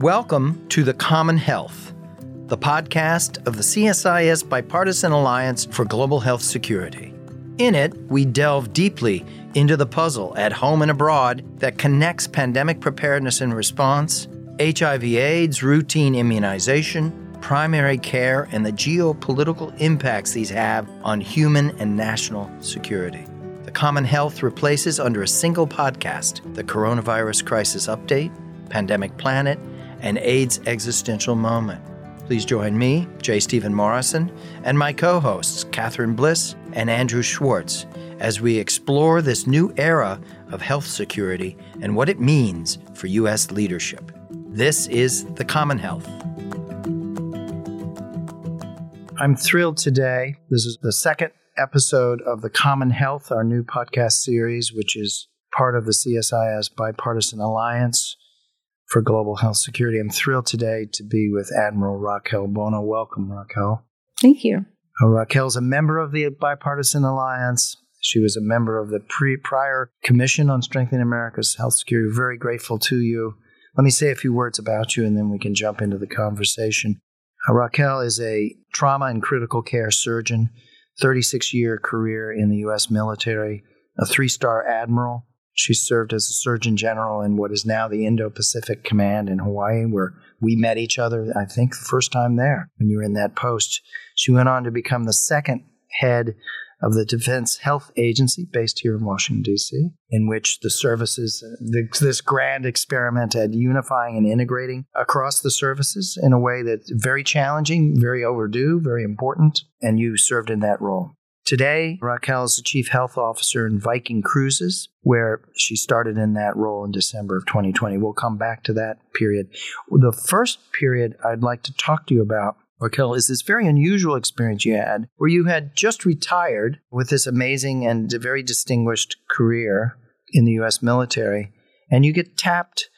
Welcome to The Common Health, the podcast of the CSIS Bipartisan Alliance for Global Health Security. In it, we delve deeply into the puzzle at home and abroad that connects pandemic preparedness and response, HIV/AIDS routine immunization, primary care, and the geopolitical impacts these have on human and national security. The Common Health replaces under a single podcast the Coronavirus Crisis Update, Pandemic Planet, and AIDS Existential Moment. Please join me, J. Stephen Morrison, and my co hosts, Catherine Bliss and Andrew Schwartz, as we explore this new era of health security and what it means for U.S. leadership. This is The Common Health. I'm thrilled today. This is the second episode of The Common Health, our new podcast series, which is part of the CSIS Bipartisan Alliance for Global Health Security. I'm thrilled today to be with Admiral Raquel Bono. Welcome, Raquel. Thank you. Uh, is a member of the Bipartisan Alliance. She was a member of the pre- prior Commission on Strengthening America's Health Security. Very grateful to you. Let me say a few words about you and then we can jump into the conversation. Uh, Raquel is a trauma and critical care surgeon, 36 year career in the U.S. military, a three star admiral. She served as a surgeon general in what is now the Indo Pacific Command in Hawaii, where we met each other, I think, the first time there when you were in that post. She went on to become the second head of the Defense Health Agency based here in Washington, D.C., in which the services, uh, the, this grand experiment at unifying and integrating across the services in a way that's very challenging, very overdue, very important, and you served in that role. Today, Raquel is the Chief Health Officer in Viking Cruises, where she started in that role in December of 2020. We'll come back to that period. The first period I'd like to talk to you about Raquel, is this very unusual experience you had where you had just retired with this amazing and very distinguished career in the U.S. military, and you get tapped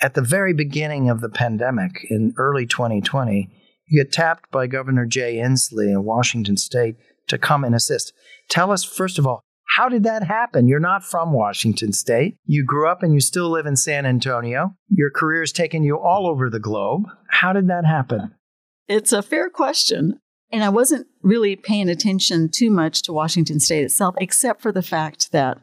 at the very beginning of the pandemic in early 2020. You get tapped by Governor Jay Inslee in Washington State to come and assist. Tell us, first of all, how did that happen? You're not from Washington State. You grew up and you still live in San Antonio. Your career has taken you all over the globe. How did that happen? It's a fair question. And I wasn't really paying attention too much to Washington State itself, except for the fact that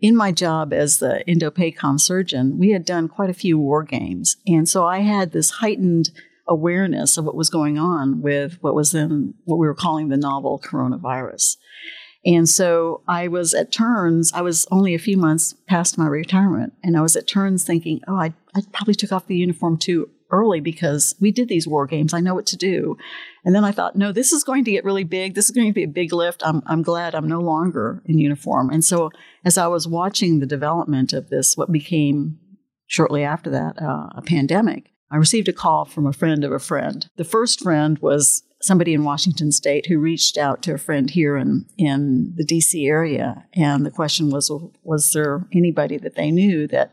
in my job as the Indo-PACOM surgeon, we had done quite a few war games. And so I had this heightened awareness of what was going on with what was then what we were calling the novel coronavirus. And so I was at turns, I was only a few months past my retirement, and I was at turns thinking, oh, I, I probably took off the uniform too early because we did these war games. I know what to do. And then I thought, no, this is going to get really big. This is going to be a big lift. I'm, I'm glad I'm no longer in uniform. And so as I was watching the development of this, what became shortly after that uh, a pandemic, I received a call from a friend of a friend. The first friend was somebody in Washington State who reached out to a friend here in, in the DC area. And the question was, was there anybody that they knew that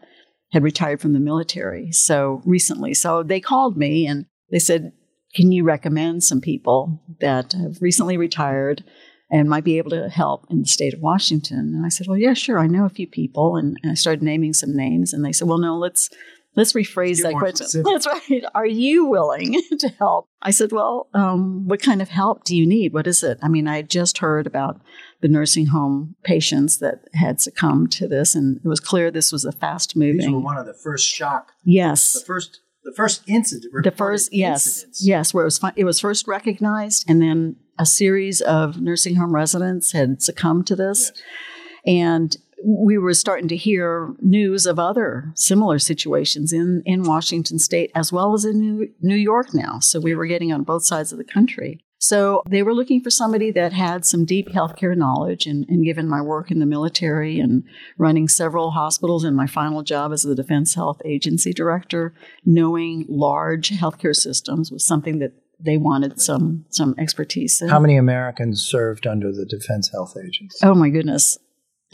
had retired from the military so recently. So they called me and they said, Can you recommend some people that have recently retired and might be able to help in the state of Washington? And I said, Well, yeah, sure. I know a few people. And, and I started naming some names. And they said, Well, no, let's. Let's rephrase that question. Specific. That's right. Are you willing to help? I said, Well, um, what kind of help do you need? What is it? I mean, I had just heard about the nursing home patients that had succumbed to this, and it was clear this was a fast moving. These were one of the first shock. Yes. The first. The first incident. The first, yes, incidents. yes, where it was it was first recognized, and then a series of nursing home residents had succumbed to this, yes. and we were starting to hear news of other similar situations in, in Washington state as well as in New, New York now. So we were getting on both sides of the country. So they were looking for somebody that had some deep healthcare knowledge. And, and, given my work in the military and running several hospitals and my final job as the Defense Health Agency director, knowing large healthcare systems was something that they wanted some some expertise in. How many Americans served under the Defense Health Agency? Oh my goodness.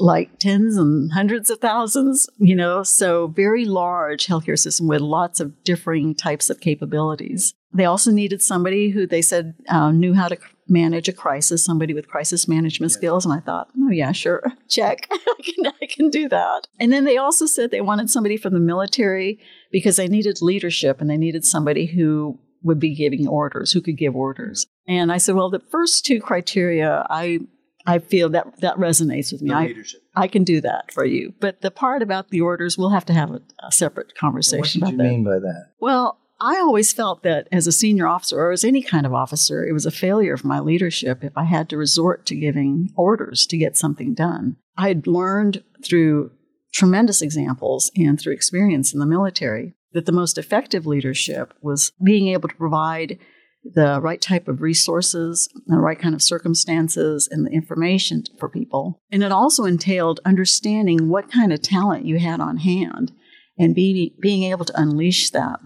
Like tens and hundreds of thousands, you know, so very large healthcare system with lots of differing types of capabilities. They also needed somebody who they said uh, knew how to manage a crisis, somebody with crisis management skills. And I thought, oh, yeah, sure, check. I, can, I can do that. And then they also said they wanted somebody from the military because they needed leadership and they needed somebody who would be giving orders, who could give orders. And I said, well, the first two criteria, I I feel that that resonates with me. I, I can do that for you. But the part about the orders, we'll have to have a, a separate conversation about that. what did you mean by that? Well, I always felt that as a senior officer or as any kind of officer, it was a failure of my leadership if I had to resort to giving orders to get something done. I had learned through tremendous examples and through experience in the military that the most effective leadership was being able to provide the right type of resources, the right kind of circumstances, and the information for people. And it also entailed understanding what kind of talent you had on hand and be, being able to unleash that.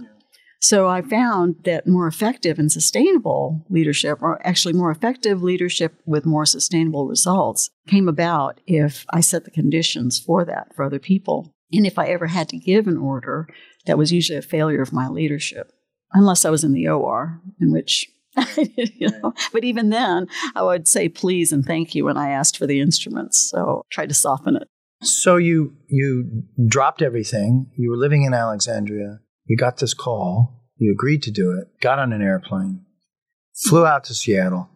So I found that more effective and sustainable leadership, or actually more effective leadership with more sustainable results, came about if I set the conditions for that for other people. And if I ever had to give an order, that was usually a failure of my leadership unless I was in the OR, in which, you know, but even then, I would say please and thank you when I asked for the instruments. So try to soften it. So you you dropped everything. You were living in Alexandria. You got this call. You agreed to do it. Got on an airplane, flew out to Seattle,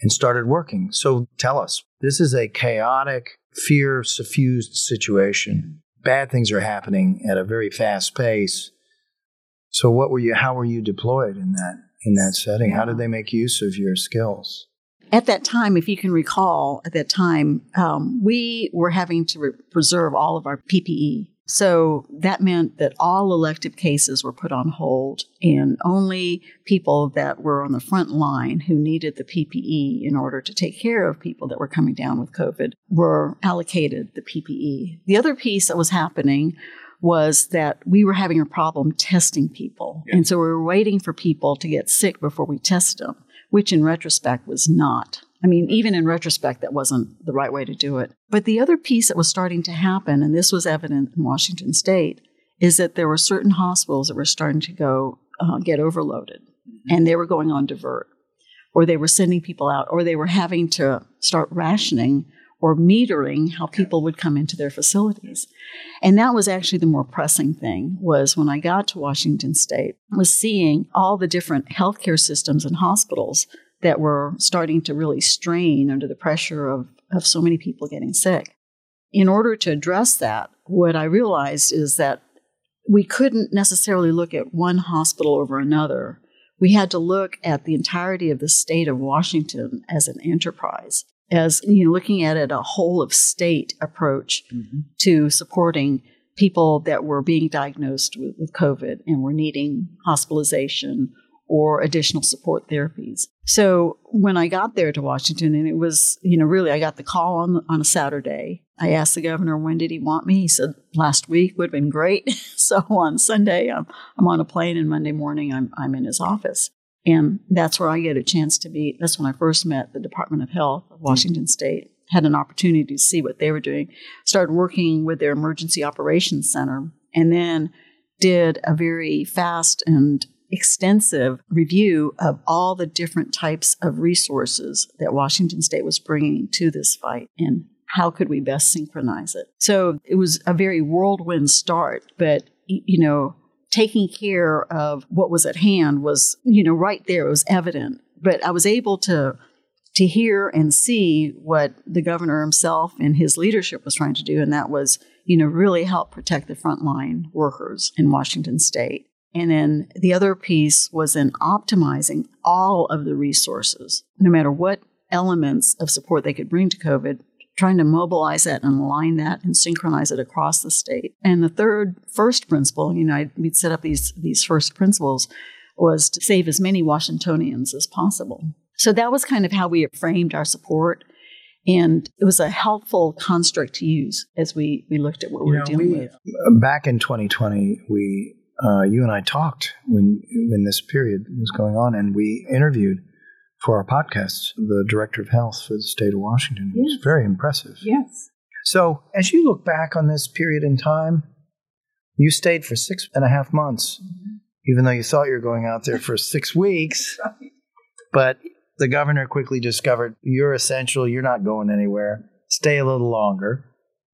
and started working. So tell us, this is a chaotic, fear suffused situation. Bad things are happening at a very fast pace. So what were you how were you deployed in that in that setting? How did they make use of your skills? At that time, if you can recall, at that time, um, we were having to re- preserve all of our PPE. So that meant that all elective cases were put on hold, and only people that were on the front line who needed the PPE in order to take care of people that were coming down with COVID were allocated the PPE. The other piece that was happening was that we were having a problem testing people. Yeah. And so we were waiting for people to get sick before we test them, which in retrospect was not. I mean, even in retrospect, that wasn't the right way to do it. But the other piece that was starting to happen, and this was evident in Washington state, is that there were certain hospitals that were starting to go uh, get overloaded mm-hmm. and they were going on divert or they were sending people out or they were having to start rationing or metering how people would come into their facilities. And that was actually the more pressing thing was when I got to Washington state was seeing all the different healthcare systems and hospitals that were starting to really strain under the pressure of, of so many people getting sick. In order to address that, what I realized is that we couldn't necessarily look at one hospital over another. We had to look at the entirety of the state of Washington as an enterprise as you know, looking at it a whole of state approach mm-hmm. to supporting people that were being diagnosed with, with COVID and were needing hospitalization or additional support therapies. So when I got there to Washington, and it was, you know, really, I got the call on on a Saturday. I asked the governor when did he want me. He said last week would have been great. so on Sunday, I'm I'm on a plane, and Monday morning I'm I'm in his office. And that's where I get a chance to meet. That's when I first met the Department of Health of Washington State. Had an opportunity to see what they were doing. Started working with their Emergency Operations Center, and then did a very fast and extensive review of all the different types of resources that Washington State was bringing to this fight and how could we best synchronize it. So it was a very whirlwind start, but you know, taking care of what was at hand was, you know, right there. It was evident. But I was able to to hear and see what the governor himself and his leadership was trying to do, and that was, you know, really help protect the frontline workers in Washington state. And then the other piece was in optimizing all of the resources, no matter what elements of support they could bring to COVID, trying to mobilize that and align that and synchronize it across the state. And the third, first principle, you know, I, we'd set up these, these first principles was to save as many Washingtonians as possible. So that was kind of how we framed our support. And it was a helpful construct to use as we, we looked at what you we were dealing we, with. Back in 2020, we uh, you and I talked when when this period was going on, and we interviewed for our podcast, the director of health for the state of Washington. Yes. It was very impressive. Yes. So, as you look back on this period in time, you stayed for six and a half months, mm-hmm. even though you thought you were going out there for six weeks. right. But the governor quickly discovered you're essential, you're not going anywhere, stay a little longer,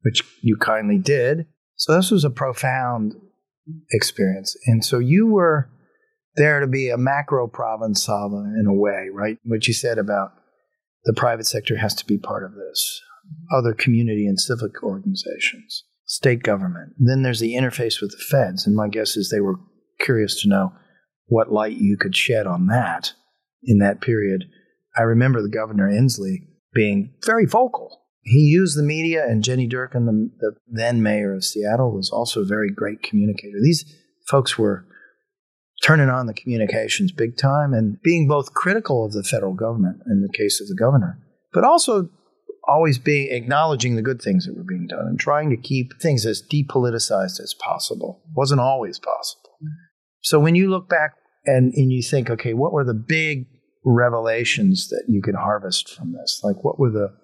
which you kindly did. So, this was a profound experience. And so, you were there to be a macro province in a way, right? What you said about the private sector has to be part of this other community and civic organizations, state government. Then there's the interface with the feds. And my guess is they were curious to know what light you could shed on that in that period. I remember the governor Inslee being very vocal. He used the media, and Jenny Durkan, the, the then mayor of Seattle, was also a very great communicator. These folks were turning on the communications big time and being both critical of the federal government in the case of the governor, but also always being acknowledging the good things that were being done and trying to keep things as depoliticized as possible. wasn't always possible. So when you look back and, and you think, okay, what were the big revelations that you can harvest from this? Like what were the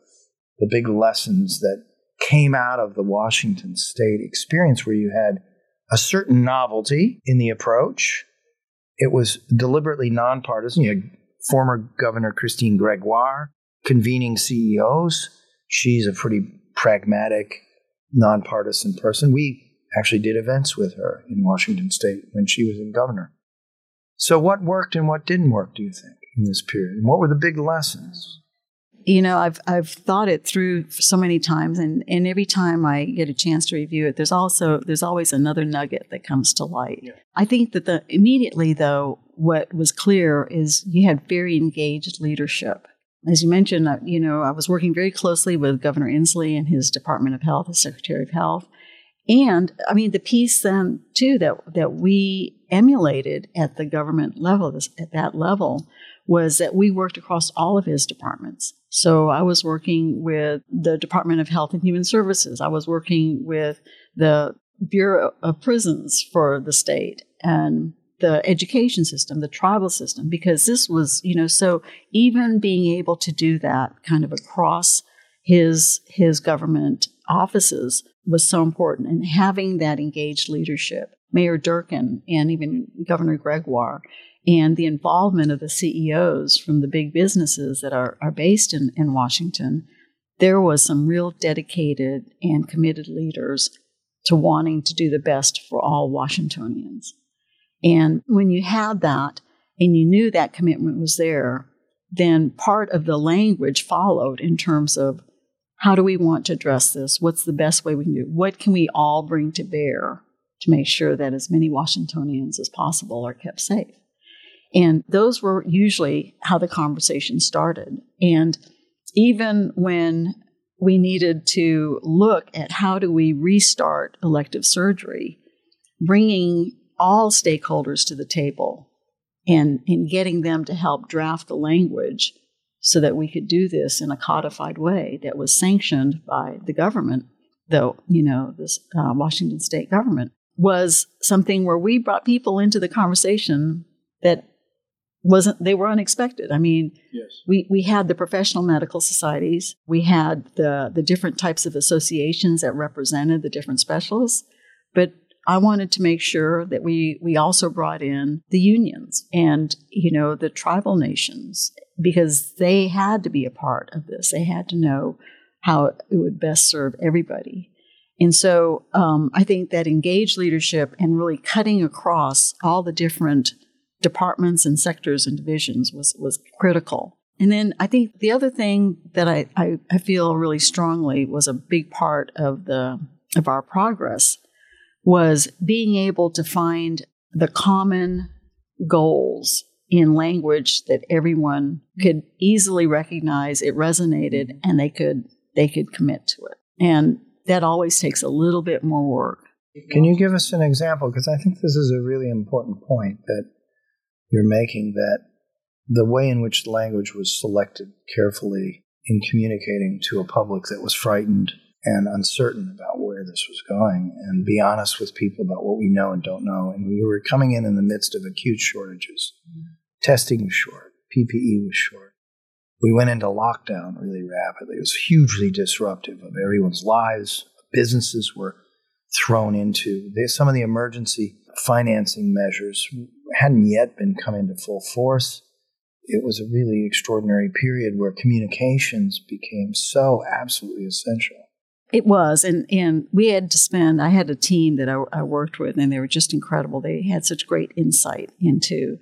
the big lessons that came out of the Washington state experience where you had a certain novelty in the approach. It was deliberately nonpartisan. You had former Governor Christine Gregoire convening CEOs. She's a pretty pragmatic, nonpartisan person. We actually did events with her in Washington state when she was in governor. So, what worked and what didn't work, do you think, in this period? And what were the big lessons? You know, I've I've thought it through so many times, and, and every time I get a chance to review it, there's also there's always another nugget that comes to light. Yeah. I think that the immediately though, what was clear is you had very engaged leadership as you mentioned, you know, I was working very closely with Governor Inslee and his Department of Health, the Secretary of Health. And I mean, the piece then too that that we emulated at the government level, at that level, was that we worked across all of his departments. So I was working with the Department of Health and Human Services. I was working with the Bureau of Prisons for the state and the education system, the tribal system, because this was, you know, so even being able to do that kind of across his his government offices was so important and having that engaged leadership. Mayor Durkan and even Governor Gregoire and the involvement of the CEOs from the big businesses that are, are based in, in Washington, there was some real dedicated and committed leaders to wanting to do the best for all Washingtonians. And when you had that and you knew that commitment was there, then part of the language followed in terms of how do we want to address this? What's the best way we can do? What can we all bring to bear to make sure that as many Washingtonians as possible are kept safe? And those were usually how the conversation started. And even when we needed to look at how do we restart elective surgery, bringing all stakeholders to the table and, in getting them to help draft the language so that we could do this in a codified way that was sanctioned by the government, though, you know, this uh, Washington state government, was something where we brought people into the conversation that wasn't they were unexpected i mean yes. we, we had the professional medical societies we had the the different types of associations that represented the different specialists but I wanted to make sure that we we also brought in the unions and you know the tribal nations because they had to be a part of this. They had to know how it would best serve everybody. And so um, I think that engaged leadership and really cutting across all the different departments and sectors and divisions was was critical. And then I think the other thing that I, I, I feel really strongly was a big part of the of our progress was being able to find the common goals in language that everyone could easily recognize it resonated and they could they could commit to it. And that always takes a little bit more work. Can you give us an example? Because i think this is a really important point that you're making that the way in which language was selected carefully in communicating to a public that was frightened and uncertain about where this was going and be honest with people about what we know and don't know. And we were coming in in the midst of acute shortages. Mm-hmm. Testing was short, PPE was short. we went into lockdown really rapidly. It was hugely disruptive of everyone's lives. Businesses were thrown into some of the emergency financing measures hadn't yet been come into full force. It was a really extraordinary period where communications became so absolutely essential. It was, and and we had to spend. I had a team that I, I worked with, and they were just incredible. They had such great insight into,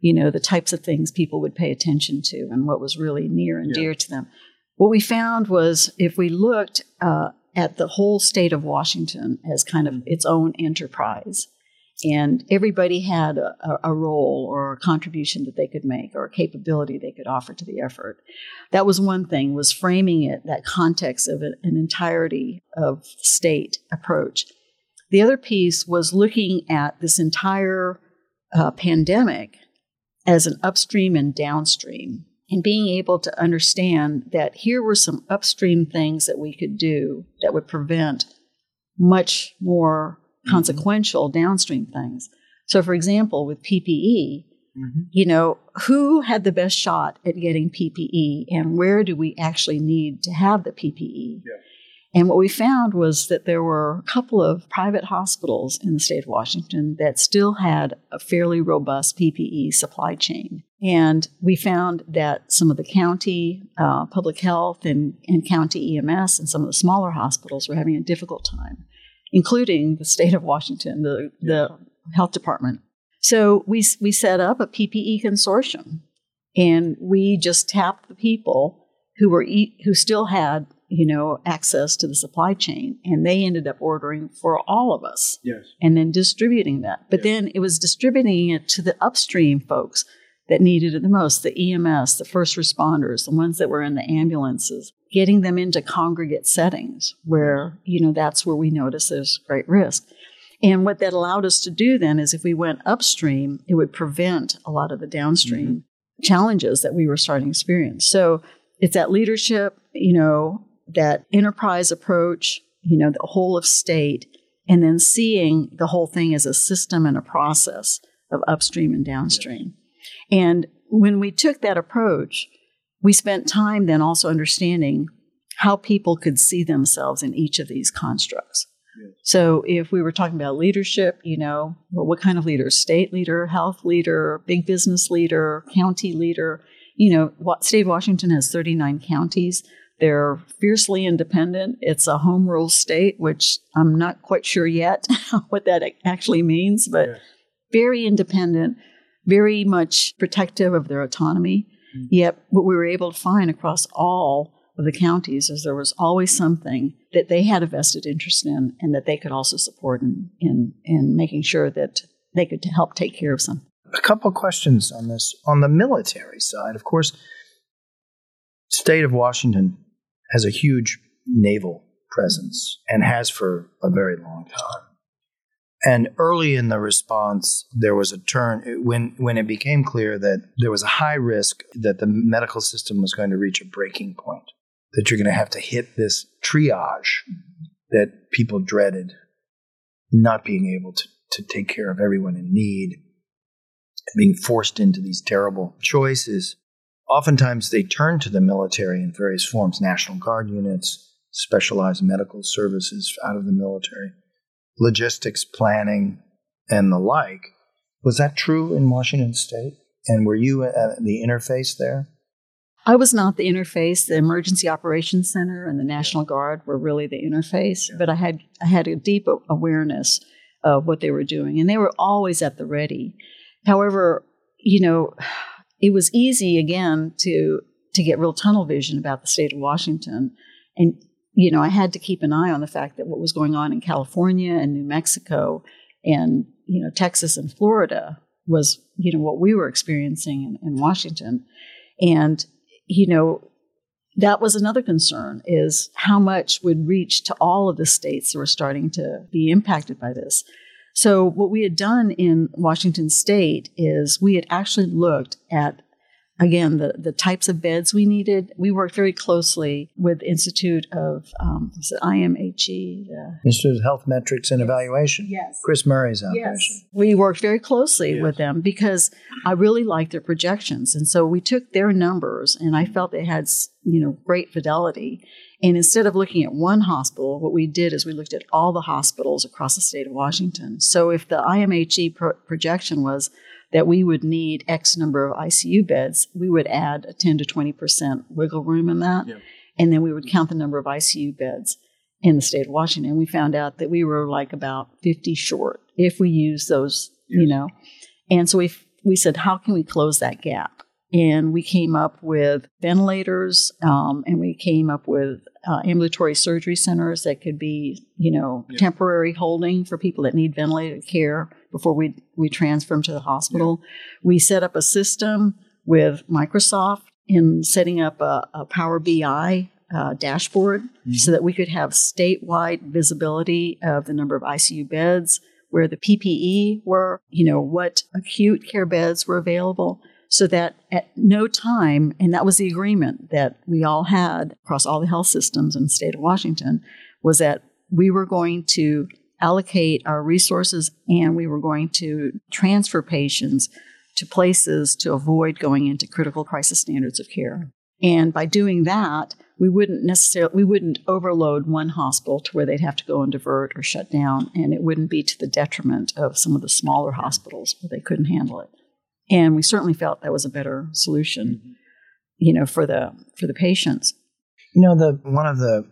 you know, the types of things people would pay attention to and what was really near and yeah. dear to them. What we found was if we looked uh, at the whole state of Washington as kind of its own enterprise, and everybody had a, a, role or a contribution that they could make or a capability they could offer to the effort that was one thing was framing it that context of an entirety of state approach the other piece was looking at this entire uh, pandemic as an upstream and downstream and being able to understand that here were some upstream things that we could do that would prevent much more. Consequential mm-hmm. downstream things. So, for example, with PPE, mm-hmm. you know, who had the best shot at getting PPE and where do we actually need to have the PPE? Yeah. And what we found was that there were a couple of private hospitals in the state of Washington that still had a fairly robust PPE supply chain. And we found that some of the county uh, public health and, and county EMS and some of the smaller hospitals were having a difficult time including the state of Washington, the, the health department. So we, we set up a PPE consortium and we just tapped the people who were who still had you know access to the supply chain and they ended up ordering for all of us yes and then distributing that but yes. then it was distributing it to the upstream folks that needed it the most the EMS, the first responders, the ones that were in the ambulances, getting them into congregate settings where, you know, that's where we notice there's great risk. And what that allowed us to do then is if we went upstream, it would prevent a lot of the downstream mm-hmm. challenges that we were starting to experience. So it's that leadership, you know, that enterprise approach, you know, the whole of state, and then seeing the whole thing as a system and a process of upstream and downstream. And when we took that approach, we spent time then also understanding how people could see themselves in each of these constructs. So if we were talking about leadership, you know, well, what kind of leader? State leader, health leader, big business leader, county leader. You know, what, state of Washington has 39 counties. They're fiercely independent. It's a home rule state, which I'm not quite sure yet what that actually means, but yeah. very independent very much protective of their autonomy. Mm-hmm. Yet, what we were able to find across all of the counties is there was always something that they had a vested interest in and that they could also support in, in, in making sure that they could help take care of some. A couple of questions on this. On the military side, of course, state of Washington has a huge naval presence and has for a very long time. And early in the response, there was a turn when when it became clear that there was a high risk that the medical system was going to reach a breaking point, that you're going to have to hit this triage that people dreaded, not being able to, to take care of everyone in need, being forced into these terrible choices. Oftentimes, they turn to the military in various forms National Guard units, specialized medical services out of the military logistics planning and the like. Was that true in Washington State? And were you at the interface there? I was not the interface. The Emergency Operations Center and the National Guard were really the interface, but I had I had a deep awareness of what they were doing, and they were always at the ready. However, you know, it was easy again to to get real tunnel vision about the state of Washington, and you know, I had to keep an eye on the fact that what was going on in California and New Mexico and, you know, Texas and Florida was, you know, what we were experiencing in, in Washington. And, you know, that was another concern is how much would reach to all of the states that were starting to be impacted by this. So what we had done in Washington state is we had actually looked at again, the, the types of beds we needed. We worked very closely with Institute of um, IMHE, the Institute of Health Metrics and Evaluation. Yes. Chris Murray's operation. Yes. We worked very closely Yes. with them because I really liked their projections. And so we took their numbers and I felt they had, you know, great fidelity. And instead of looking at one hospital, what we did is we looked at all the hospitals across the state of Washington. So if the IMHE pro- projection was that we would need X number of ICU beds, we would add a 10 to 20% wiggle room in that. Yeah. And then we would count the number of ICU beds in the state of Washington. We found out that we were like about 50 short if we use those, you know. And so we we said, how can we close that gap? And we came up with ventilators, um, and we came up with uh, ambulatory surgery centers that could be, you know, Yeah. temporary holding for people that need ventilated care before we we transfer them to the hospital. We set up a system with Microsoft in setting up a, a Power BI uh, dashboard so that we could have statewide visibility of the number of ICU beds, where the PPE were, you know, what acute care beds were available, so that at no time, and that was the agreement that we all had across all the health systems in the state of Washington, was that we were going to allocate our resources and we were going to transfer patients to places to avoid going into critical crisis standards of care. And by doing that, we wouldn't necessarily we wouldn't overload one hospital to where they'd have to go and divert or shut down, and it wouldn't be to the detriment of some of the smaller hospitals where they couldn't handle it. And we certainly felt that was a better solution, you know, for the for the patients. You know, the one of the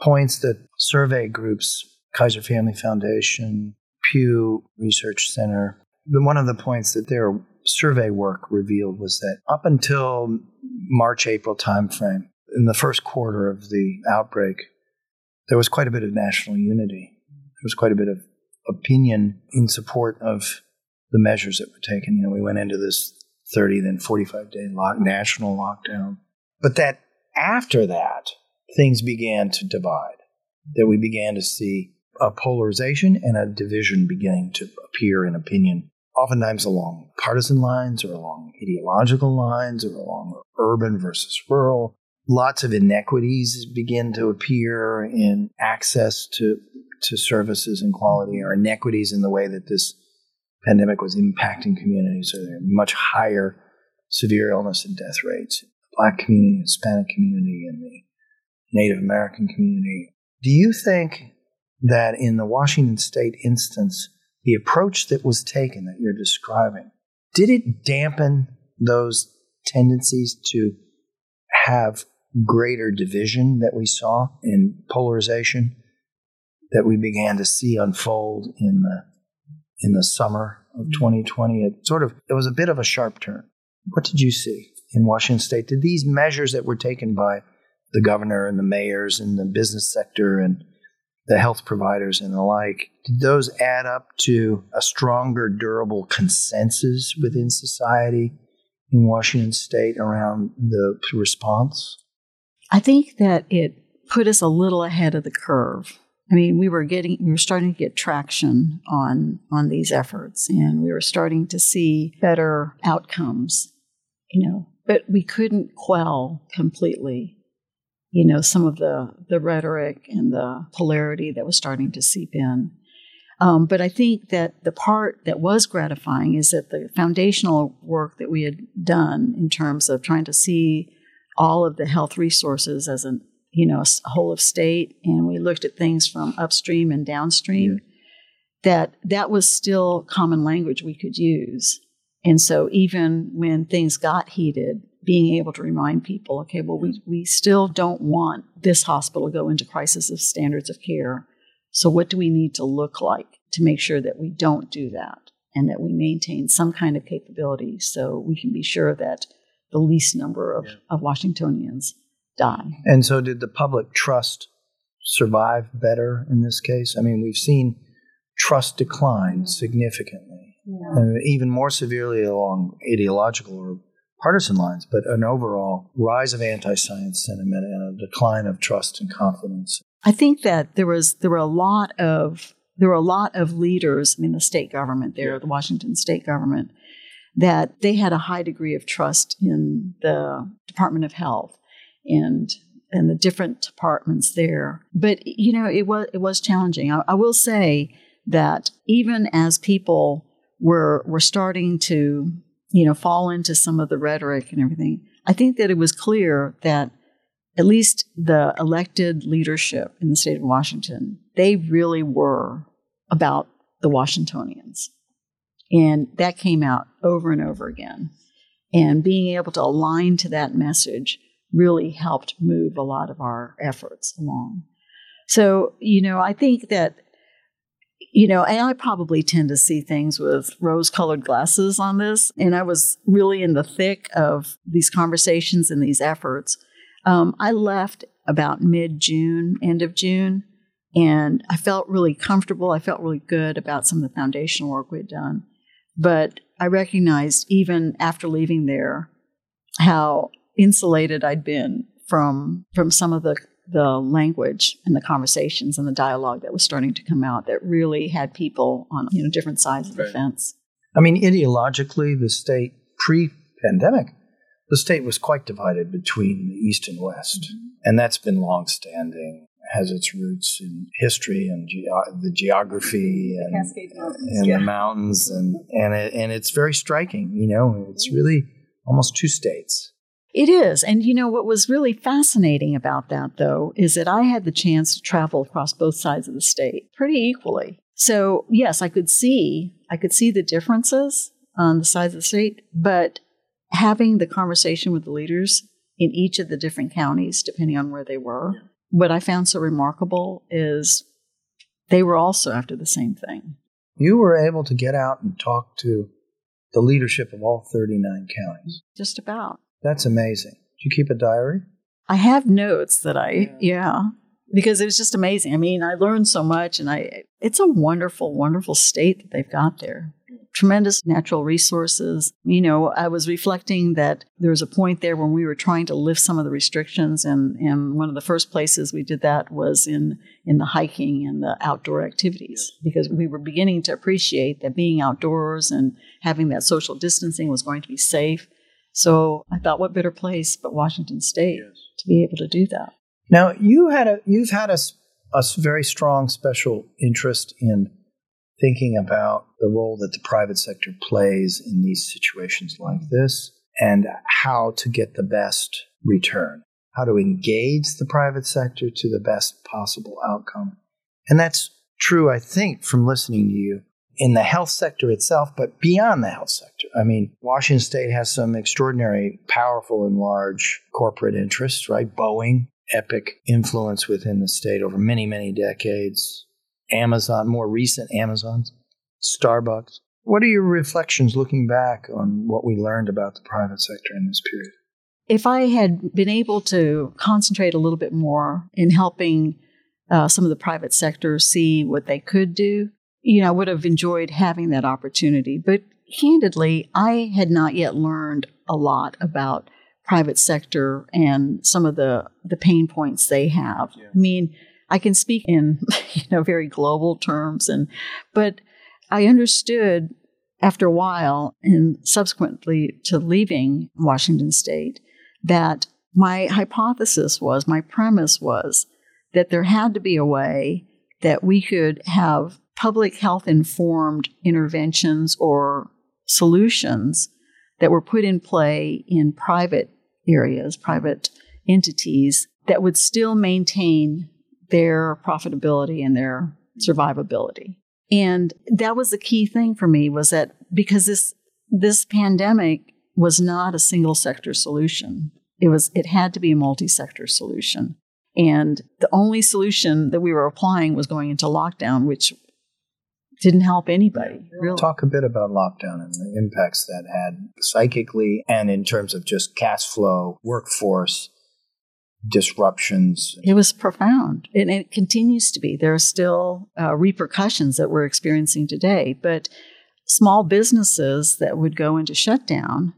points that survey groups, Kaiser Family Foundation, Pew Research Center, one of the points that their survey work revealed was that up until March April timeframe, in the first quarter of the outbreak, there was quite a bit of national unity. There was quite a bit of opinion in support of the measures that were taken. You know, we went into this 30 then 45 day lock, national lockdown. But that after that, things began to divide. That we began to see a polarization and a division beginning to appear in opinion, oftentimes along partisan lines or along ideological lines or along urban versus rural. Lots of inequities begin to appear in access to, to services and quality, or inequities in the way that this pandemic was impacting communities. So there are much higher severe illness and death rates in the Black community, Hispanic community, and the Native American community. Do you think that in the Washington state instance, the approach that was taken that you're describing, did it dampen those tendencies to have greater division that we saw in polarization that we began to see unfold in the in the summer of mm-hmm. 2020? It sort of it was a bit of a sharp turn. What did you see in Washington state? Did these measures that were taken by the governor and the mayors and the business sector and the health providers and the like, did those add up to a stronger, durable consensus within society in Washington state around the response? I think that it put us a little ahead of the curve. I mean, we were getting, we were starting to get traction on on these efforts, and we were starting to see better outcomes. You know, but we couldn't quell completely, you know, some of the the rhetoric and the polarity that was starting to seep in. Um, but I think that the part that was gratifying is that the foundational work that we had done in terms of trying to see all of the health resources as a you know a whole of state, and we looked at things from upstream and downstream. That that was still common language we could use, and so even when things got heated, being able to remind people, okay, well, we we still don't want this hospital to go into crisis of standards of care. So what do we need to look like to make sure that we don't do that, and that we maintain some kind of capability so we can be sure that the least number of, of Washingtonians die. And so, did the public trust survive better in this case? I mean, we've seen trust decline significantly, and uh, even more severely along ideological or partisan lines, but an overall rise of anti-science sentiment and a decline of trust and confidence. I think that there was there were a lot of there were a lot of leaders. I mean, the state government there, the Washington state government, that they had a high degree of trust in the Department of Health and and the different departments there. But you know, it was it was challenging. I, I will say that even as people were were starting to you know fall into some of the rhetoric and everything, I think that it was clear that at least the elected leadership in the state of Washington, they really were about the Washingtonians. And that came out over and over again. And being able to align to that message really helped move a lot of our efforts along. So, you know, I think that, you know, and I probably tend to see things with rose colored glasses on this. And I was really in the thick of these conversations and these efforts. Um, I left about mid June, end of June, and I felt really comfortable. I felt really good about some of the foundational work we'd done. But I recognized even after leaving there how insulated I'd been from from some of the the language and the conversations and the dialogue that was starting to come out that really had people on you know different sides of the fence. I mean, ideologically, the state pre-pandemic, the state was quite divided between the East and West, mm-hmm. and that's been longstanding. Has its roots in history and ge- the geography and, the and yeah. the mountains, and and it, and it's very striking. You know, it's really almost two states. It is. And you know, what was really fascinating about that, though, is that I had the chance to travel across both sides of the state pretty equally. So, yes, I could see, I could see the differences on the sides of the state, but having the conversation with the leaders in each of the different counties, depending on where they were, what I found so remarkable is they were also after the same thing. You were able to get out and talk to the leadership of all 39 counties. Just about. That's amazing. Do you keep a diary? I have notes that I, yeah. yeah, because it was just amazing. I mean, I learned so much, and I, it's a wonderful, wonderful state that they've got there. Tremendous natural resources. You know, I was reflecting that there was a point there when we were trying to lift some of the restrictions, and, and one of the first places we did that was in, in the hiking and the outdoor activities, because we were beginning to appreciate that being outdoors and having that social distancing was going to be safe so I thought, what better place but Washington State yes. to be able to do that? Now you had a you've had a, a very strong special interest in thinking about the role that the private sector plays in these situations like mm-hmm. this and how to get the best return, how to engage the private sector to the best possible outcome. And that's true, I think, from listening to you in the health sector itself, but beyond the health sector. I mean, Washington State has some extraordinary, powerful, and large corporate interests, right? Boeing, epic influence within the state over many, many decades. Amazon, more recent Amazons, Starbucks. What are your reflections looking back on what we learned about the private sector in this period? If I had been able to concentrate a little bit more in helping uh, some of the private sector see what they could do, you know, I would have enjoyed having that opportunity. But candidly, I had not yet learned a lot about private sector and some of the, the pain points they have. Yeah. I mean, I can speak in, you know, very global terms and but I understood after a while and subsequently to leaving Washington state that my hypothesis was, my premise was that there had to be a way that we could have public health informed interventions or solutions that were put in play in private areas, private entities that would still maintain their profitability and their survivability. And that was the key thing for me was that because this this pandemic was not a single sector solution. It was it had to be a multi-sector solution. And the only solution that we were applying was going into lockdown, which didn't help anybody. Really. Talk a bit about lockdown and the impacts that had psychically and in terms of just cash flow, workforce disruptions. It was profound, and it continues to be. There are still uh, repercussions that we're experiencing today, but small businesses that would go into shutdown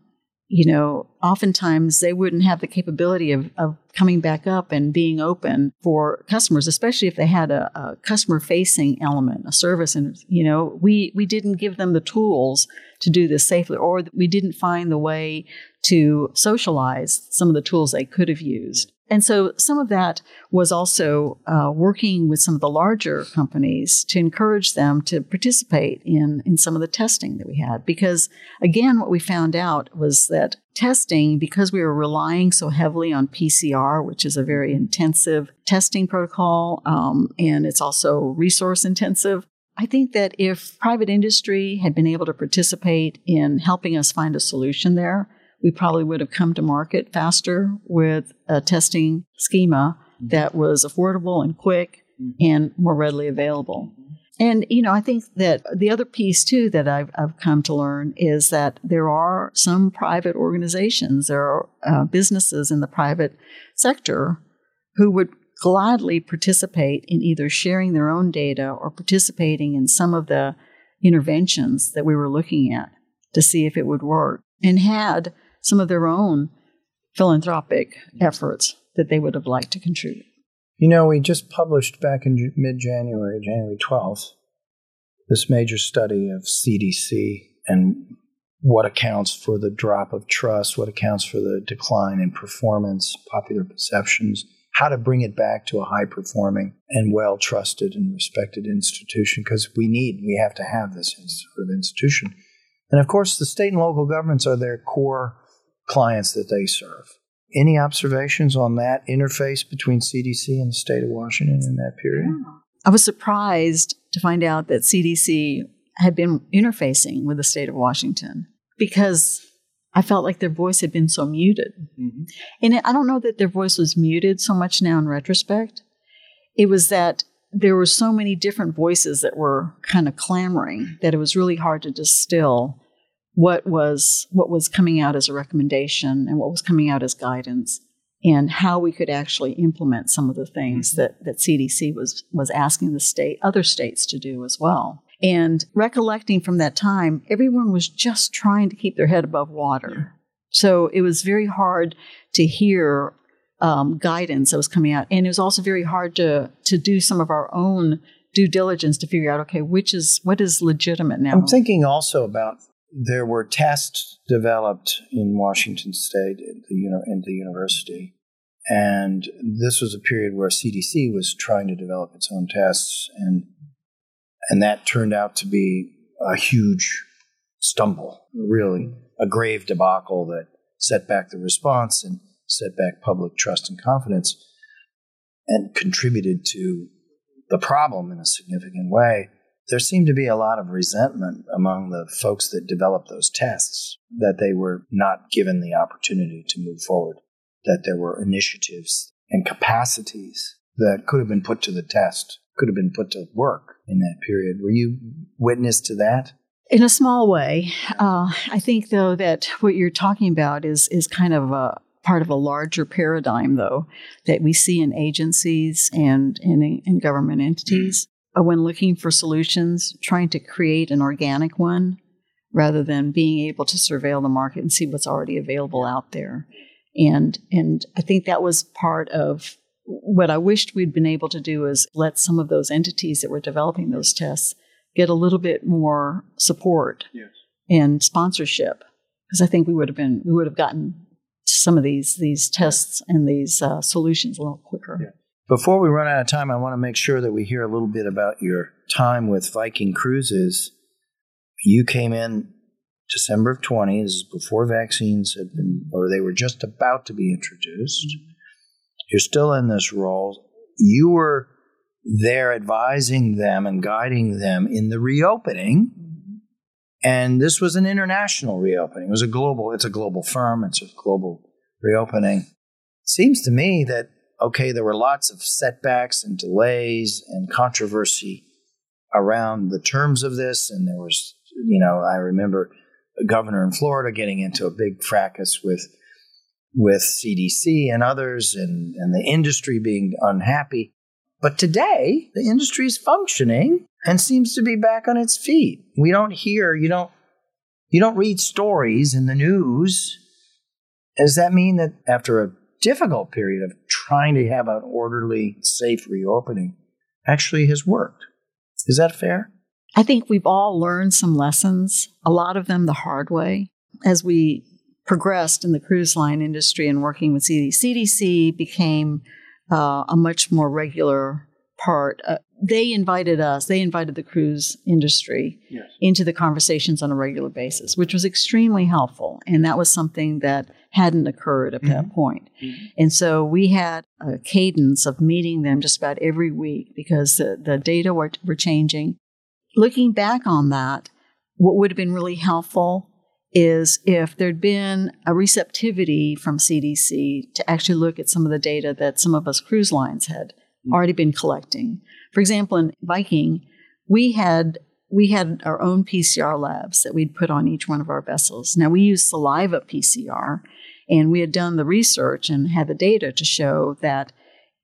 you know, oftentimes they wouldn't have the capability of, of coming back up and being open for customers, especially if they had a, a customer facing element, a service. And, you know, we, we didn't give them the tools to do this safely, or we didn't find the way to socialize some of the tools they could have used. And so some of that was also uh, working with some of the larger companies to encourage them to participate in, in some of the testing that we had. Because again, what we found out was that testing, because we were relying so heavily on PCR, which is a very intensive testing protocol, um, and it's also resource intensive, I think that if private industry had been able to participate in helping us find a solution there, we probably would have come to market faster with a testing schema mm-hmm. that was affordable and quick mm-hmm. and more readily available. And, you know, I think that the other piece too that I've, I've come to learn is that there are some private organizations, there are uh, businesses in the private sector who would gladly participate in either sharing their own data or participating in some of the interventions that we were looking at to see if it would work and had some of their own philanthropic efforts that they would have liked to contribute. You know, we just published back in mid January, January 12th, this major study of CDC and what accounts for the drop of trust, what accounts for the decline in performance, popular perceptions, how to bring it back to a high performing and well trusted and respected institution because we need, we have to have this sort of institution. And of course, the state and local governments are their core clients that they serve. Any observations on that interface between CDC and the state of Washington in that period? I was surprised to find out that CDC had been interfacing with the state of Washington because I felt like their voice had been so muted. Mm-hmm. And I don't know that their voice was muted so much now in retrospect. It was that there were so many different voices that were kind of clamoring that it was really hard to distill what was what was coming out as a recommendation and what was coming out as guidance and how we could actually implement some of the things mm-hmm. that, that CDC was was asking the state other states to do as well. And recollecting from that time, everyone was just trying to keep their head above water. So it was very hard to hear um, guidance that was coming out, and it was also very hard to to do some of our own due diligence to figure out okay which is what is legitimate now. I'm thinking also about there were tests developed in Washington State at the, you know, in the university. And this was a period where CDC was trying to develop its own tests, and and that turned out to be a huge stumble, really a grave debacle that set back the response and set back public trust and confidence, and contributed to the problem in a significant way there seemed to be a lot of resentment among the folks that developed those tests that they were not given the opportunity to move forward, that there were initiatives and capacities that could have been put to the test, could have been put to work in that period. Were you witness to that? In a small way. Uh, I think, though, that what you're talking about is, is kind of a part of a larger paradigm, though, that we see in agencies and in, in government entities when looking for solutions, trying to create an organic one rather than being able to surveil the market and see what's already available out there. And and I think that was part of what I wished we'd been able to do is let some of those entities that were developing those tests get a little bit more support yes. and sponsorship because I think we would have been we would have gotten some of these these tests and these uh, solutions a little quicker. Yeah. Before we run out of time, I want to make sure that we hear a little bit about your time with Viking Cruises. You came in December of 20. This is before vaccines had been, or they were just about to be introduced. Mm-hmm. You're still in this role. You were there advising them and guiding them in the reopening. Mm-hmm. And this was an international reopening. It was a global, it's a global firm, it's a global reopening. It seems to me that okay, there were lots of setbacks and delays and controversy around the terms of this. And there was, you know, I remember a governor in Florida getting into a big fracas with with CDC and others and, and the industry being unhappy. But today, the industry is functioning and seems to be back on its feet. We don't hear, you don't you don't read stories in the news Does that mean that after a difficult period of trying to have an orderly, safe reopening, actually has worked? Is that fair? I think we've all learned some lessons, a lot of them the hard way. As we progressed in the cruise line industry and working with CDC, CDC became uh, a much more regular part. Uh, they invited us, they invited the cruise industry yes. into the conversations on a regular basis, which was extremely helpful. And that was something that hadn't occurred at mm-hmm. that point. Mm-hmm. And so we had a cadence of meeting them just about every week because the, the data were, were changing. Looking back on that, what would have been really helpful is if there'd been a receptivity from CDC to actually look at some of the data that some of us cruise lines had mm-hmm. already been collecting. For example, in Viking, we had we had our own PCR labs that we'd put on each one of our vessels. Now we use saliva PCR, and we had done the research and had the data to show that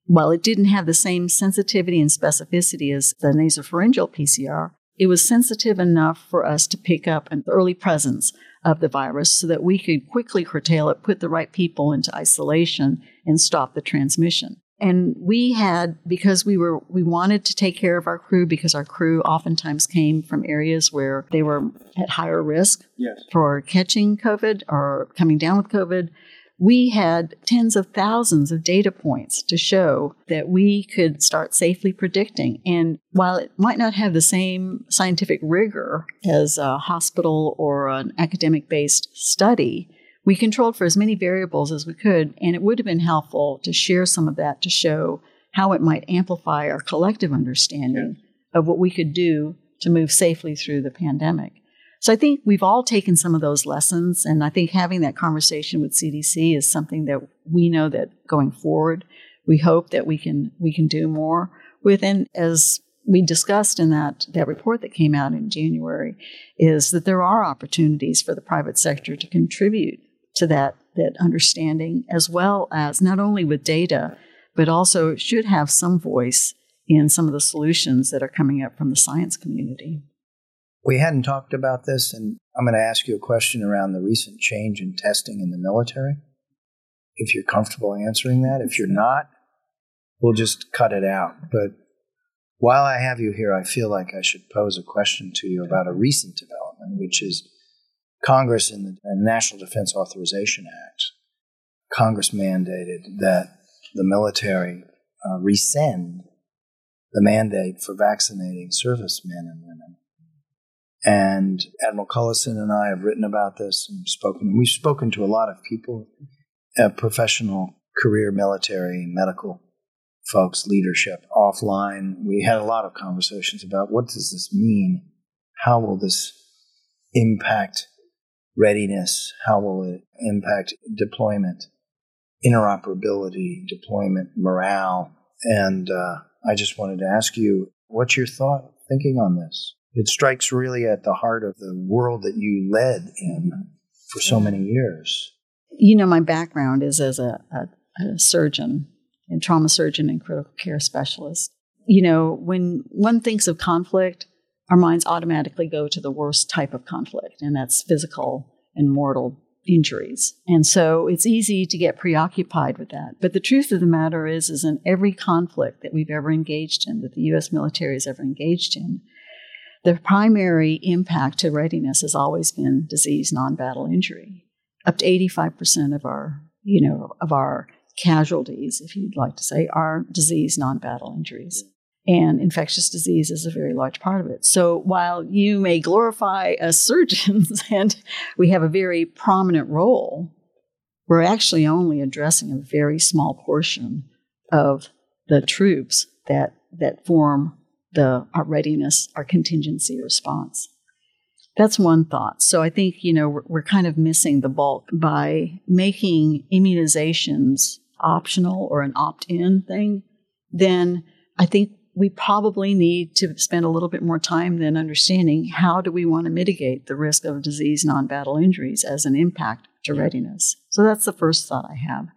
while it didn't have the same sensitivity and specificity as the nasopharyngeal PCR, it was sensitive enough for us to pick up an early presence of the virus so that we could quickly curtail it, put the right people into isolation, and stop the transmission. And we had, because we were, we wanted to take care of our crew because our crew oftentimes came from areas where they were at higher risk yes. for catching COVID or coming down with COVID we had tens of thousands of data points to show that we could start safely predicting. And while it might not have the same scientific rigor as a hospital or an academic based study, we controlled for as many variables as we could. And it would have been helpful to share some of that to show how it might amplify our collective understanding yeah. of what we could do to move safely through the pandemic. So I think we've all taken some of those lessons, and I think having that conversation with CDC is something that we know that going forward, we hope that we can we can do more with. And as we discussed in that that report that came out in January, is that there are opportunities for the private sector to contribute to that that understanding, as well as not only with data, but also should have some voice in some of the solutions that are coming up from the science community. We hadn't talked about this, and I'm going to ask you a question around the recent change in testing in the military. If you're comfortable answering that, if you're not, we'll just cut it out. But while I have you here, I feel like I should pose a question to you about a recent development, which is Congress in the National Defense Authorization Act. Congress mandated that the military uh, rescind the mandate for vaccinating servicemen and women and Admiral Cullison and I have written about this and spoken. We've spoken to a lot of people, uh, professional, career, military, medical folks, leadership offline. We had a lot of conversations about what does this mean? How will this impact readiness? How will it impact deployment, interoperability, deployment, morale? And uh, I just wanted to ask you, what's your thought, thinking on this? it strikes really at the heart of the world that you led in for so many years. You know, my background is as a, a, a surgeon and trauma surgeon and critical care specialist. You know, when one thinks of conflict, our minds automatically go to the worst type of conflict, and that's physical and mortal injuries. And so it's easy to get preoccupied with that. But the truth of the matter is, is in every conflict that we've ever engaged in, that the U.S. military has ever engaged in, the primary impact to readiness has always been disease non-battle injury. Up to 85% of our, you know, of our casualties, if you'd like to say, are disease non-battle injuries. And infectious disease is a very large part of it. So while you may glorify us surgeons and we have a very prominent role, we're actually only addressing a very small portion of the troops that, that form the our readiness, our contingency response. That's one thought. So I think you know we're, we're kind of missing the bulk by making immunizations optional or an opt-in thing. Then I think we probably need to spend a little bit more time then understanding how do we want to mitigate the risk of disease non-battle injuries as an impact to readiness. So that's the first thought I have.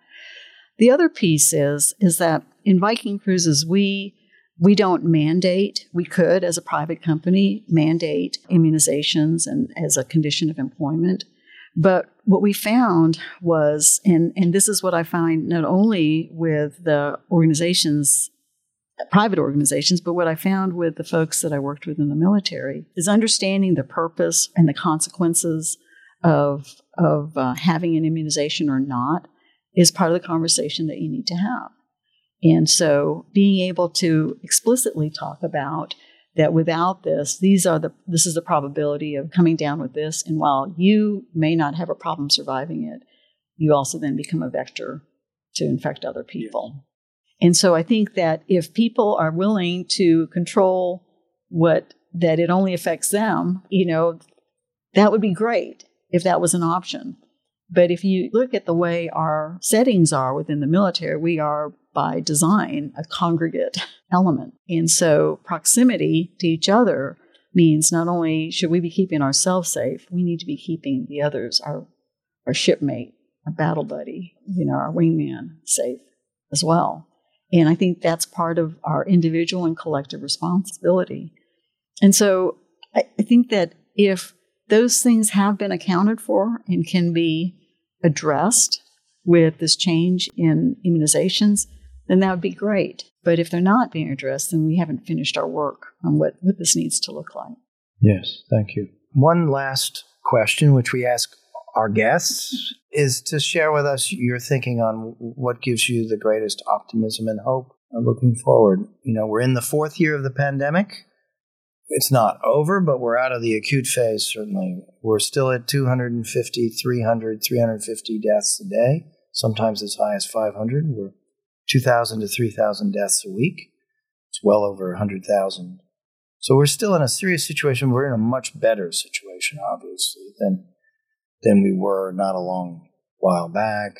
The other piece is is that in Viking cruises we we don't mandate, we could, as a private company, mandate immunizations and as a condition of employment. But what we found was, and, and this is what I find not only with the organizations, private organizations, but what I found with the folks that I worked with in the military is understanding the purpose and the consequences of, of uh, having an immunization or not is part of the conversation that you need to have. And so being able to explicitly talk about that without this, these are the this is the probability of coming down with this. And while you may not have a problem surviving it, you also then become a vector to infect other people. And so I think that if people are willing to control what that it only affects them, you know, that would be great if that was an option. But if you look at the way our settings are within the military, we are by design a congregate element. And so proximity to each other means not only should we be keeping ourselves safe, we need to be keeping the others, our, our shipmate, our battle buddy, you know, our wingman safe as well. And I think that's part of our individual and collective responsibility. And so I, I think that if those things have been accounted for and can be addressed with this change in immunizations, then that would be great. But if they're not being addressed, then we haven't finished our work on what, what this needs to look like. Yes, thank you. One last question, which we ask our guests, is to share with us your thinking on what gives you the greatest optimism and hope looking forward. You know, we're in the fourth year of the pandemic. It's not over, but we're out of the acute phase, certainly. We're still at 250, 300, 350 deaths a day, sometimes as high as 500. We're 2,000 to 3,000 deaths a week. It's well over 100,000. So we're still in a serious situation. We're in a much better situation, obviously, than than we were not a long while back.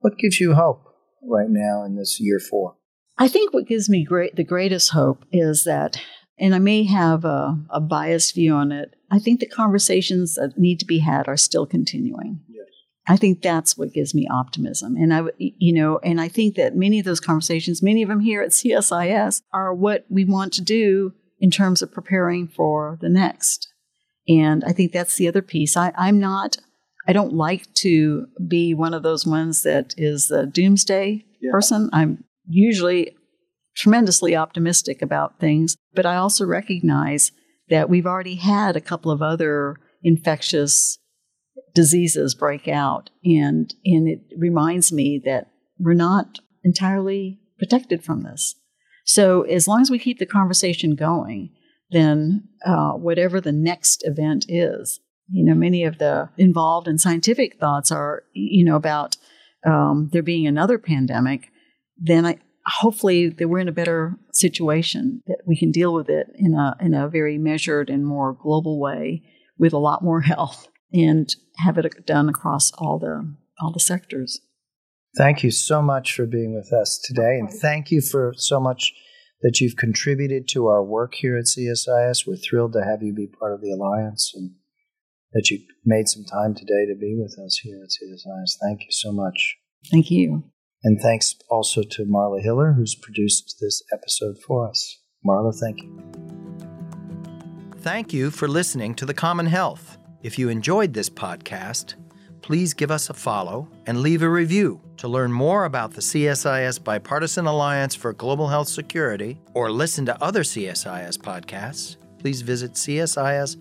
What gives you hope right now in this year four? I think what gives me great the greatest hope is that, and I may have a, a biased view on it. I think the conversations that need to be had are still continuing. I think that's what gives me optimism. And I, you know, and I think that many of those conversations, many of them here at CSIS, are what we want to do in terms of preparing for the next. And I think that's the other piece. I, I'm not, I don't like to be one of those ones that is a doomsday yeah. person. I'm usually tremendously optimistic about things, but I also recognize that we've already had a couple of other infectious diseases break out. And, and it reminds me that we're not entirely protected from this. So as long as we keep the conversation going, then uh, whatever the next event is, you know, many of the involved and scientific thoughts are, you know, about um, there being another pandemic. Then I hopefully that we're in a better situation that we can deal with it in a in a very measured and more global way with a lot more health and have it done across all the all the sectors. Thank you so much for being with us today, and thank you for so much that you've contributed to our work here at CSIS. We're thrilled to have you be part of the alliance, and that you made some time today to be with us here at CSIS. Thank you so much. Thank you. And thanks also to Marla Hiller, who's produced this episode for us. Marla, thank you. Thank you for listening to The Common Health. If you enjoyed this podcast, please give us a follow and leave a review. To learn more about the CSIS Bipartisan Alliance for Global Health Security or listen to other CSIS podcasts, please visit csis.org.